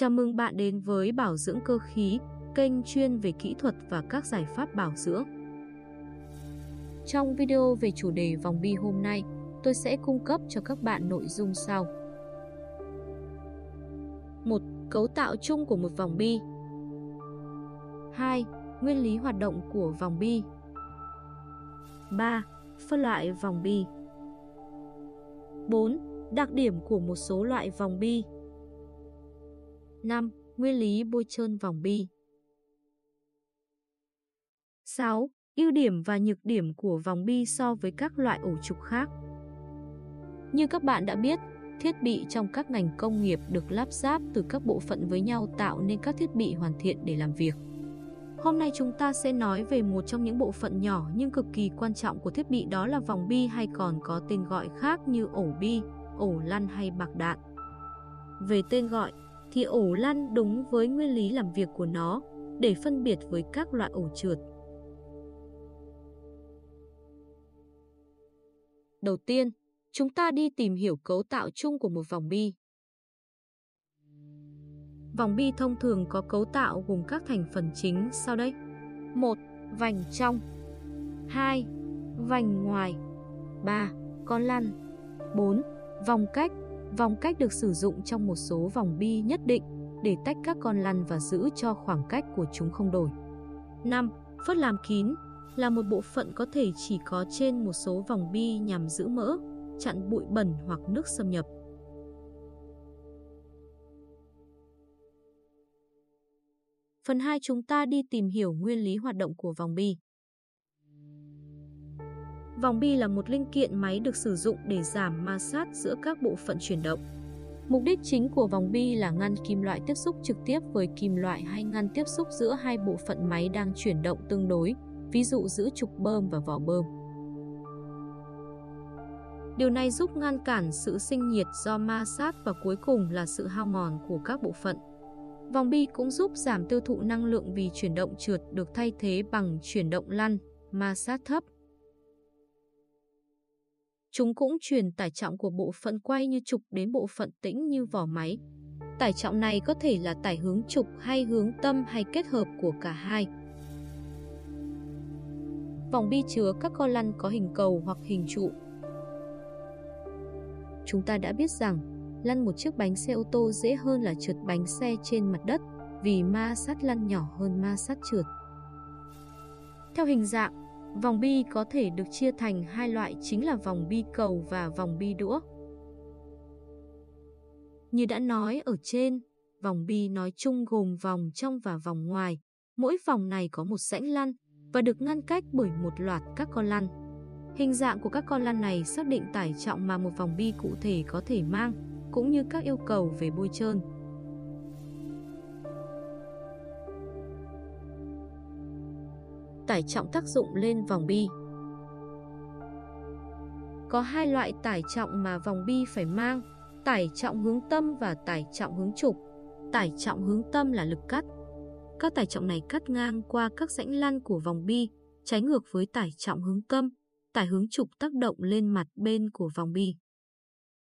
Chào mừng bạn đến với Bảo dưỡng cơ khí, kênh chuyên về kỹ thuật và các giải pháp bảo dưỡng. Trong video về chủ đề vòng bi hôm nay, tôi sẽ cung cấp cho các bạn nội dung sau. 1. Cấu tạo chung của một vòng bi 2. Nguyên lý hoạt động của vòng bi 3. Phân loại vòng bi 4. Đặc điểm của một số loại vòng bi 5. Nguyên lý bôi trơn vòng bi 6. Ưu điểm và nhược điểm của vòng bi so với các loại ổ trục khác Như các bạn đã biết, thiết bị trong các ngành công nghiệp được lắp ráp từ các bộ phận với nhau tạo nên các thiết bị hoàn thiện để làm việc. Hôm nay chúng ta sẽ nói về một trong những bộ phận nhỏ nhưng cực kỳ quan trọng của thiết bị đó là vòng bi hay còn có tên gọi khác như ổ bi, ổ lăn hay bạc đạn. Về tên gọi thì ổ lăn đúng với nguyên lý làm việc của nó để phân biệt với các loại ổ trượt. Đầu tiên, chúng ta đi tìm hiểu cấu tạo chung của một vòng bi. Vòng bi thông thường có cấu tạo gồm các thành phần chính sau đây. 1. Vành trong 2. Vành ngoài 3. Con lăn 4. Vòng cách Vòng cách được sử dụng trong một số vòng bi nhất định để tách các con lăn và giữ cho khoảng cách của chúng không đổi. 5. Phất làm kín là một bộ phận có thể chỉ có trên một số vòng bi nhằm giữ mỡ, chặn bụi bẩn hoặc nước xâm nhập. Phần 2 chúng ta đi tìm hiểu nguyên lý hoạt động của vòng bi. Vòng bi là một linh kiện máy được sử dụng để giảm ma sát giữa các bộ phận chuyển động. Mục đích chính của vòng bi là ngăn kim loại tiếp xúc trực tiếp với kim loại hay ngăn tiếp xúc giữa hai bộ phận máy đang chuyển động tương đối, ví dụ giữa trục bơm và vỏ bơm. Điều này giúp ngăn cản sự sinh nhiệt do ma sát và cuối cùng là sự hao mòn của các bộ phận. Vòng bi cũng giúp giảm tiêu thụ năng lượng vì chuyển động trượt được thay thế bằng chuyển động lăn, ma sát thấp. Chúng cũng truyền tải trọng của bộ phận quay như trục đến bộ phận tĩnh như vỏ máy. Tải trọng này có thể là tải hướng trục hay hướng tâm hay kết hợp của cả hai. Vòng bi chứa các con lăn có hình cầu hoặc hình trụ. Chúng ta đã biết rằng lăn một chiếc bánh xe ô tô dễ hơn là trượt bánh xe trên mặt đất vì ma sát lăn nhỏ hơn ma sát trượt. Theo hình dạng, Vòng bi có thể được chia thành hai loại chính là vòng bi cầu và vòng bi đũa. Như đã nói ở trên, vòng bi nói chung gồm vòng trong và vòng ngoài. Mỗi vòng này có một rãnh lăn và được ngăn cách bởi một loạt các con lăn. Hình dạng của các con lăn này xác định tải trọng mà một vòng bi cụ thể có thể mang, cũng như các yêu cầu về bôi trơn. Tải trọng tác dụng lên vòng bi. Có hai loại tải trọng mà vòng bi phải mang, tải trọng hướng tâm và tải trọng hướng trục. Tải trọng hướng tâm là lực cắt. Các tải trọng này cắt ngang qua các rãnh lăn của vòng bi, trái ngược với tải trọng hướng tâm, tải hướng trục tác động lên mặt bên của vòng bi.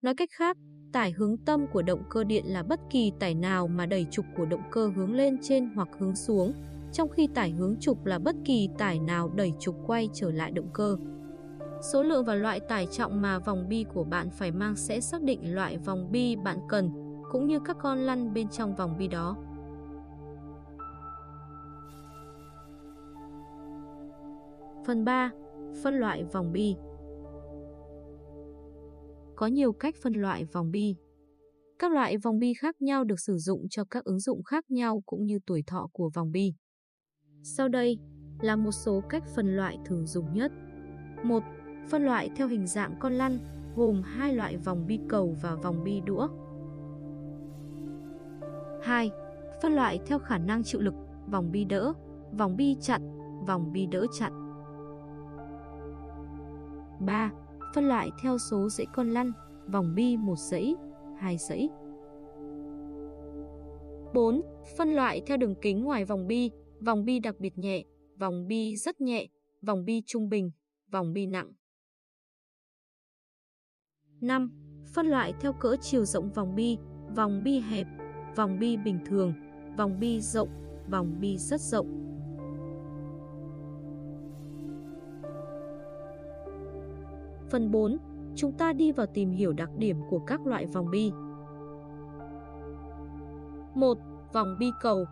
Nói cách khác, tải hướng tâm của động cơ điện là bất kỳ tải nào mà đẩy trục của động cơ hướng lên trên hoặc hướng xuống, trong khi tải hướng trục là bất kỳ tải nào đẩy trục quay trở lại động cơ. Số lượng và loại tải trọng mà vòng bi của bạn phải mang sẽ xác định loại vòng bi bạn cần, cũng như các con lăn bên trong vòng bi đó. Phần 3. Phân loại vòng bi Có nhiều cách phân loại vòng bi. Các loại vòng bi khác nhau được sử dụng cho các ứng dụng khác nhau cũng như tuổi thọ của vòng bi. Sau đây là một số cách phân loại thường dùng nhất. 1. Phân loại theo hình dạng con lăn, gồm hai loại vòng bi cầu và vòng bi đũa. 2. Phân loại theo khả năng chịu lực, vòng bi đỡ, vòng bi chặn, vòng bi đỡ chặn. 3. Phân loại theo số dãy con lăn, vòng bi một dãy, hai dãy. 4. Phân loại theo đường kính ngoài vòng bi, vòng bi đặc biệt nhẹ, vòng bi rất nhẹ, vòng bi trung bình, vòng bi nặng. 5. Phân loại theo cỡ chiều rộng vòng bi, vòng bi hẹp, vòng bi bình thường, vòng bi rộng, vòng bi rất rộng. Phần 4. Chúng ta đi vào tìm hiểu đặc điểm của các loại vòng bi. 1. Vòng bi cầu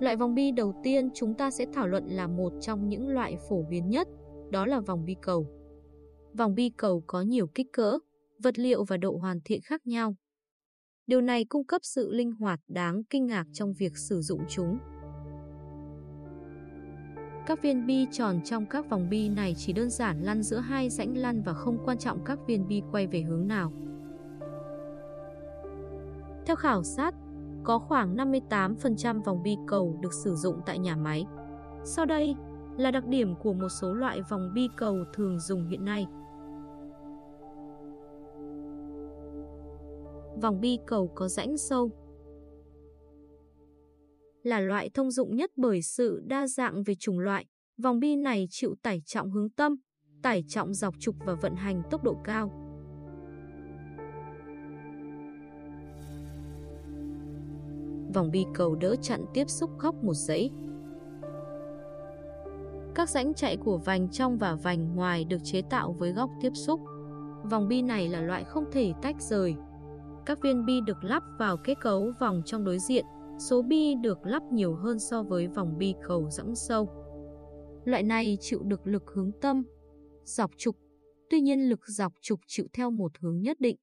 Loại vòng bi đầu tiên chúng ta sẽ thảo luận là một trong những loại phổ biến nhất, đó là vòng bi cầu. Vòng bi cầu có nhiều kích cỡ, vật liệu và độ hoàn thiện khác nhau. Điều này cung cấp sự linh hoạt đáng kinh ngạc trong việc sử dụng chúng. Các viên bi tròn trong các vòng bi này chỉ đơn giản lăn giữa hai rãnh lăn và không quan trọng các viên bi quay về hướng nào. Theo khảo sát, có khoảng 58% vòng bi cầu được sử dụng tại nhà máy. Sau đây là đặc điểm của một số loại vòng bi cầu thường dùng hiện nay. Vòng bi cầu có rãnh sâu là loại thông dụng nhất bởi sự đa dạng về chủng loại. Vòng bi này chịu tải trọng hướng tâm, tải trọng dọc trục và vận hành tốc độ cao. Vòng bi cầu đỡ chặn tiếp xúc góc một dãy. Các rãnh chạy của vành trong và vành ngoài được chế tạo với góc tiếp xúc. Vòng bi này là loại không thể tách rời. Các viên bi được lắp vào kết cấu vòng trong đối diện, số bi được lắp nhiều hơn so với vòng bi cầu rãng sâu. Loại này chịu được lực hướng tâm, dọc trục, tuy nhiên lực dọc trục chịu theo một hướng nhất định.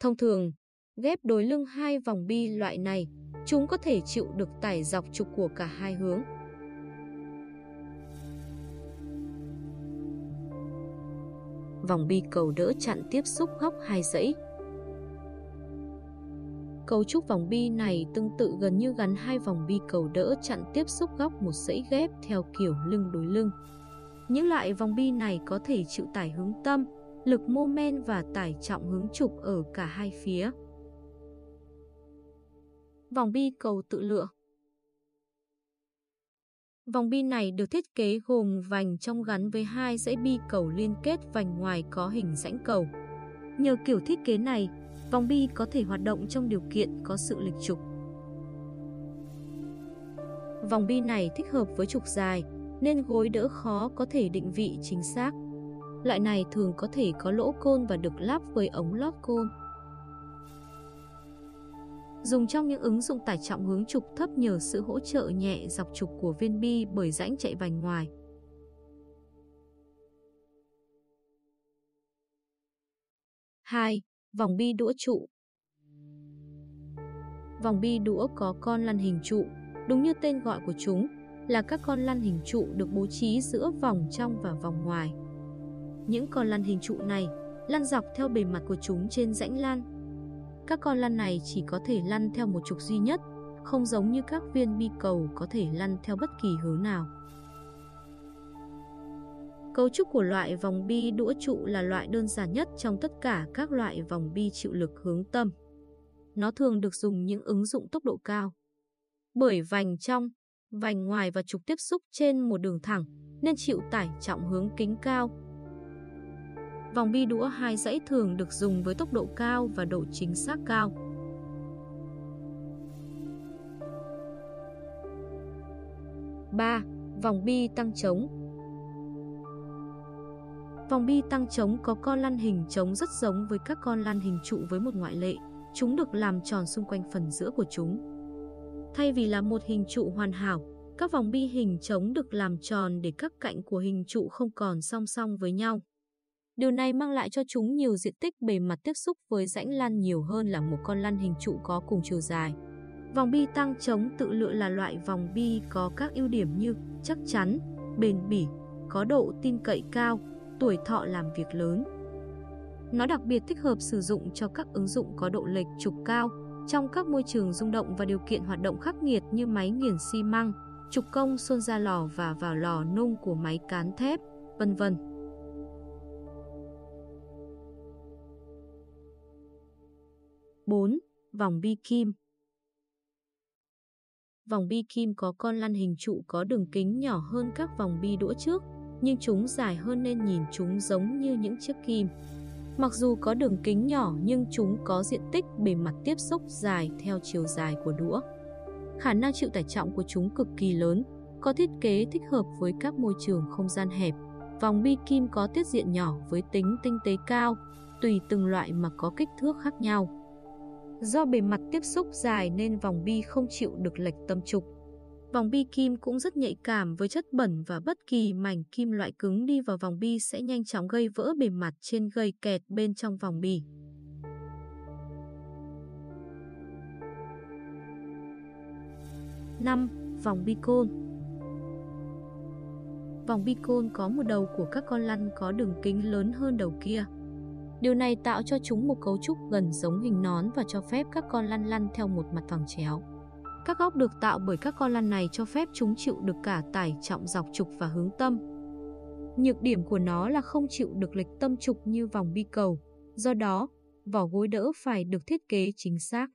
Thông thường, ghép đối lưng hai vòng bi loại này, chúng có thể chịu được tải dọc trục của cả hai hướng. Vòng bi cầu đỡ chặn tiếp xúc góc hai dãy. Cấu trúc vòng bi này tương tự gần như gắn hai vòng bi cầu đỡ chặn tiếp xúc góc một dãy ghép theo kiểu lưng đối lưng. Những loại vòng bi này có thể chịu tải hướng tâm, lực mô men và tải trọng hướng trục ở cả hai phía. Vòng bi cầu tự lựa Vòng bi này được thiết kế gồm vành trong gắn với hai dãy bi cầu liên kết vành ngoài có hình rãnh cầu. Nhờ kiểu thiết kế này, vòng bi có thể hoạt động trong điều kiện có sự lệch trục. Vòng bi này thích hợp với trục dài, nên gối đỡ khó có thể định vị chính xác. Loại này thường có thể có lỗ côn và được lắp với ống lót côn dùng trong những ứng dụng tải trọng hướng trục thấp nhờ sự hỗ trợ nhẹ dọc trục của viên bi bởi rãnh chạy vành ngoài. Hai, Vòng bi đũa trụ Vòng bi đũa có con lăn hình trụ, đúng như tên gọi của chúng, là các con lăn hình trụ được bố trí giữa vòng trong và vòng ngoài. Những con lăn hình trụ này lăn dọc theo bề mặt của chúng trên rãnh lăn các con lăn này chỉ có thể lăn theo một trục duy nhất, không giống như các viên bi cầu có thể lăn theo bất kỳ hướng nào. Cấu trúc của loại vòng bi đũa trụ là loại đơn giản nhất trong tất cả các loại vòng bi chịu lực hướng tâm. Nó thường được dùng những ứng dụng tốc độ cao. Bởi vành trong, vành ngoài và trục tiếp xúc trên một đường thẳng nên chịu tải trọng hướng kính cao, Vòng bi đũa hai dãy thường được dùng với tốc độ cao và độ chính xác cao. ba Vòng bi tăng trống Vòng bi tăng trống có con lăn hình trống rất giống với các con lăn hình trụ với một ngoại lệ. Chúng được làm tròn xung quanh phần giữa của chúng. Thay vì là một hình trụ hoàn hảo, các vòng bi hình trống được làm tròn để các cạnh của hình trụ không còn song song với nhau. Điều này mang lại cho chúng nhiều diện tích bề mặt tiếp xúc với rãnh lăn nhiều hơn là một con lăn hình trụ có cùng chiều dài. Vòng bi tăng chống tự lựa là loại vòng bi có các ưu điểm như chắc chắn, bền bỉ, có độ tin cậy cao, tuổi thọ làm việc lớn. Nó đặc biệt thích hợp sử dụng cho các ứng dụng có độ lệch trục cao trong các môi trường rung động và điều kiện hoạt động khắc nghiệt như máy nghiền xi măng, trục công xôn ra lò và vào lò nung của máy cán thép, vân vân. 4. Vòng bi kim Vòng bi kim có con lăn hình trụ có đường kính nhỏ hơn các vòng bi đũa trước, nhưng chúng dài hơn nên nhìn chúng giống như những chiếc kim. Mặc dù có đường kính nhỏ nhưng chúng có diện tích bề mặt tiếp xúc dài theo chiều dài của đũa. Khả năng chịu tải trọng của chúng cực kỳ lớn, có thiết kế thích hợp với các môi trường không gian hẹp. Vòng bi kim có tiết diện nhỏ với tính tinh tế cao, tùy từng loại mà có kích thước khác nhau. Do bề mặt tiếp xúc dài nên vòng bi không chịu được lệch tâm trục. Vòng bi kim cũng rất nhạy cảm với chất bẩn và bất kỳ mảnh kim loại cứng đi vào vòng bi sẽ nhanh chóng gây vỡ bề mặt trên gây kẹt bên trong vòng bi. năm, Vòng bi côn Vòng bi côn có một đầu của các con lăn có đường kính lớn hơn đầu kia. Điều này tạo cho chúng một cấu trúc gần giống hình nón và cho phép các con lăn lăn theo một mặt phẳng chéo. Các góc được tạo bởi các con lăn này cho phép chúng chịu được cả tải trọng dọc trục và hướng tâm. Nhược điểm của nó là không chịu được lệch tâm trục như vòng bi cầu, do đó, vỏ gối đỡ phải được thiết kế chính xác.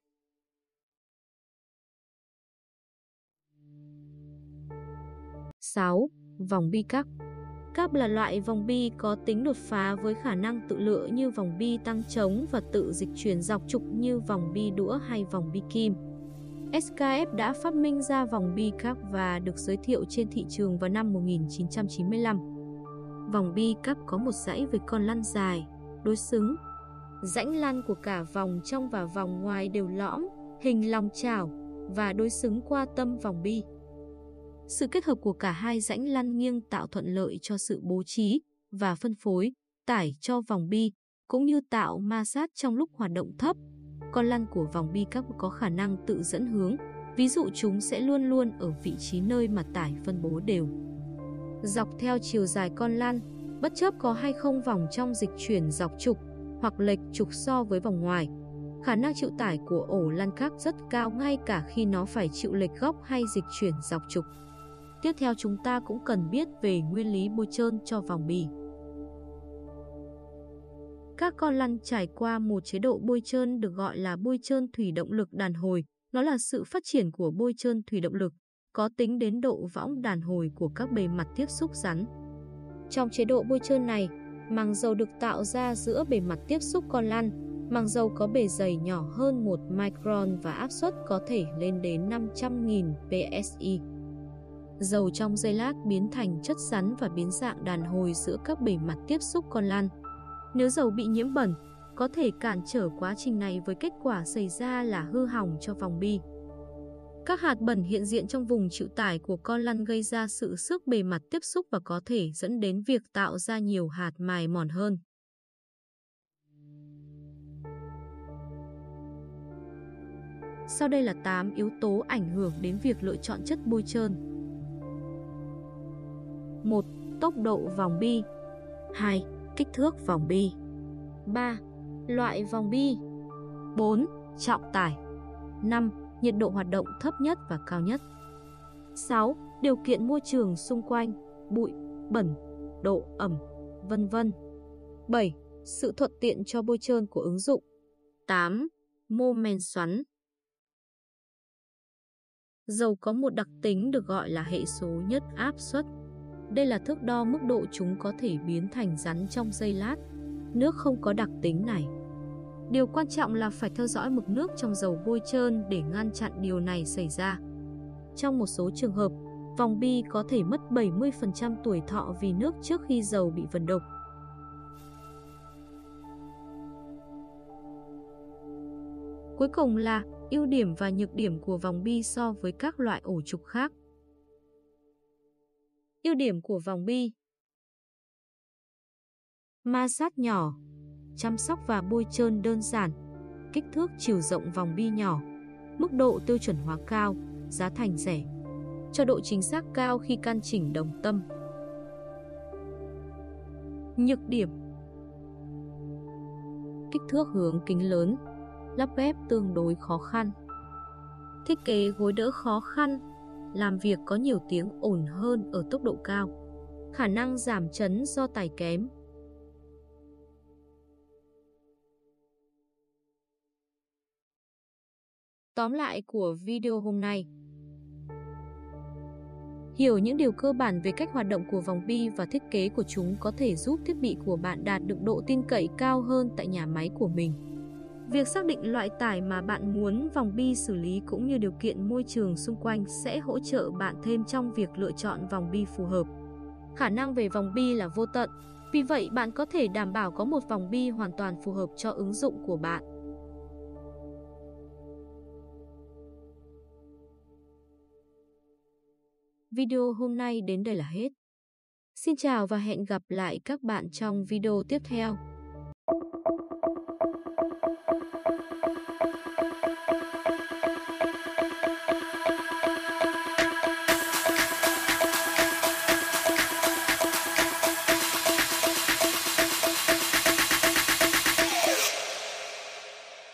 Sáu, Vòng bi cắc Cáp là loại vòng bi có tính đột phá với khả năng tự lựa như vòng bi tăng trống và tự dịch chuyển dọc trục như vòng bi đũa hay vòng bi kim. SKF đã phát minh ra vòng bi cáp và được giới thiệu trên thị trường vào năm 1995. Vòng bi cáp có một dãy với con lăn dài, đối xứng. Rãnh lăn của cả vòng trong và vòng ngoài đều lõm, hình lòng chảo và đối xứng qua tâm vòng bi. Sự kết hợp của cả hai rãnh lăn nghiêng tạo thuận lợi cho sự bố trí và phân phối tải cho vòng bi, cũng như tạo ma sát trong lúc hoạt động thấp. Con lăn của vòng bi các có khả năng tự dẫn hướng, ví dụ chúng sẽ luôn luôn ở vị trí nơi mà tải phân bố đều. Dọc theo chiều dài con lăn, bất chấp có hay không vòng trong dịch chuyển dọc trục hoặc lệch trục so với vòng ngoài, khả năng chịu tải của ổ lăn khác rất cao ngay cả khi nó phải chịu lệch góc hay dịch chuyển dọc trục. Tiếp theo chúng ta cũng cần biết về nguyên lý bôi trơn cho vòng bì. Các con lăn trải qua một chế độ bôi trơn được gọi là bôi trơn thủy động lực đàn hồi. Nó là sự phát triển của bôi trơn thủy động lực, có tính đến độ võng đàn hồi của các bề mặt tiếp xúc rắn. Trong chế độ bôi trơn này, màng dầu được tạo ra giữa bề mặt tiếp xúc con lăn. Màng dầu có bề dày nhỏ hơn 1 micron và áp suất có thể lên đến 500.000 psi. Dầu trong dây lát biến thành chất rắn và biến dạng đàn hồi giữa các bề mặt tiếp xúc con lăn. Nếu dầu bị nhiễm bẩn, có thể cản trở quá trình này với kết quả xảy ra là hư hỏng cho vòng bi. Các hạt bẩn hiện diện trong vùng chịu tải của con lăn gây ra sự xước bề mặt tiếp xúc và có thể dẫn đến việc tạo ra nhiều hạt mài mòn hơn. Sau đây là 8 yếu tố ảnh hưởng đến việc lựa chọn chất bôi trơn. 1. Tốc độ vòng bi 2. Kích thước vòng bi 3. Loại vòng bi 4. Trọng tải 5. Nhiệt độ hoạt động thấp nhất và cao nhất 6. Điều kiện môi trường xung quanh Bụi, bẩn, độ ẩm, vân vân 7. Sự thuận tiện cho bôi trơn của ứng dụng 8. Mô men xoắn Dầu có một đặc tính được gọi là hệ số nhất áp suất đây là thước đo mức độ chúng có thể biến thành rắn trong giây lát. Nước không có đặc tính này. Điều quan trọng là phải theo dõi mực nước trong dầu bôi trơn để ngăn chặn điều này xảy ra. Trong một số trường hợp, vòng bi có thể mất 70% tuổi thọ vì nước trước khi dầu bị vần độc. Cuối cùng là ưu điểm và nhược điểm của vòng bi so với các loại ổ trục khác. Ưu điểm của vòng bi. Ma sát nhỏ, Chăm sóc và bôi trơn đơn giản, Kích thước chiều rộng vòng bi nhỏ, Mức độ tiêu chuẩn hóa cao, Giá thành rẻ, Cho độ chính xác cao khi căn chỉnh đồng tâm. Nhược điểm. Kích thước hướng kính lớn, Lắp ghép tương đối khó khăn. Thiết kế gối đỡ khó khăn làm việc có nhiều tiếng ồn hơn ở tốc độ cao, khả năng giảm chấn do tài kém. Tóm lại của video hôm nay Hiểu những điều cơ bản về cách hoạt động của vòng bi và thiết kế của chúng có thể giúp thiết bị của bạn đạt được độ tin cậy cao hơn tại nhà máy của mình. Việc xác định loại tải mà bạn muốn vòng bi xử lý cũng như điều kiện môi trường xung quanh sẽ hỗ trợ bạn thêm trong việc lựa chọn vòng bi phù hợp. Khả năng về vòng bi là vô tận, vì vậy bạn có thể đảm bảo có một vòng bi hoàn toàn phù hợp cho ứng dụng của bạn. Video hôm nay đến đây là hết. Xin chào và hẹn gặp lại các bạn trong video tiếp theo.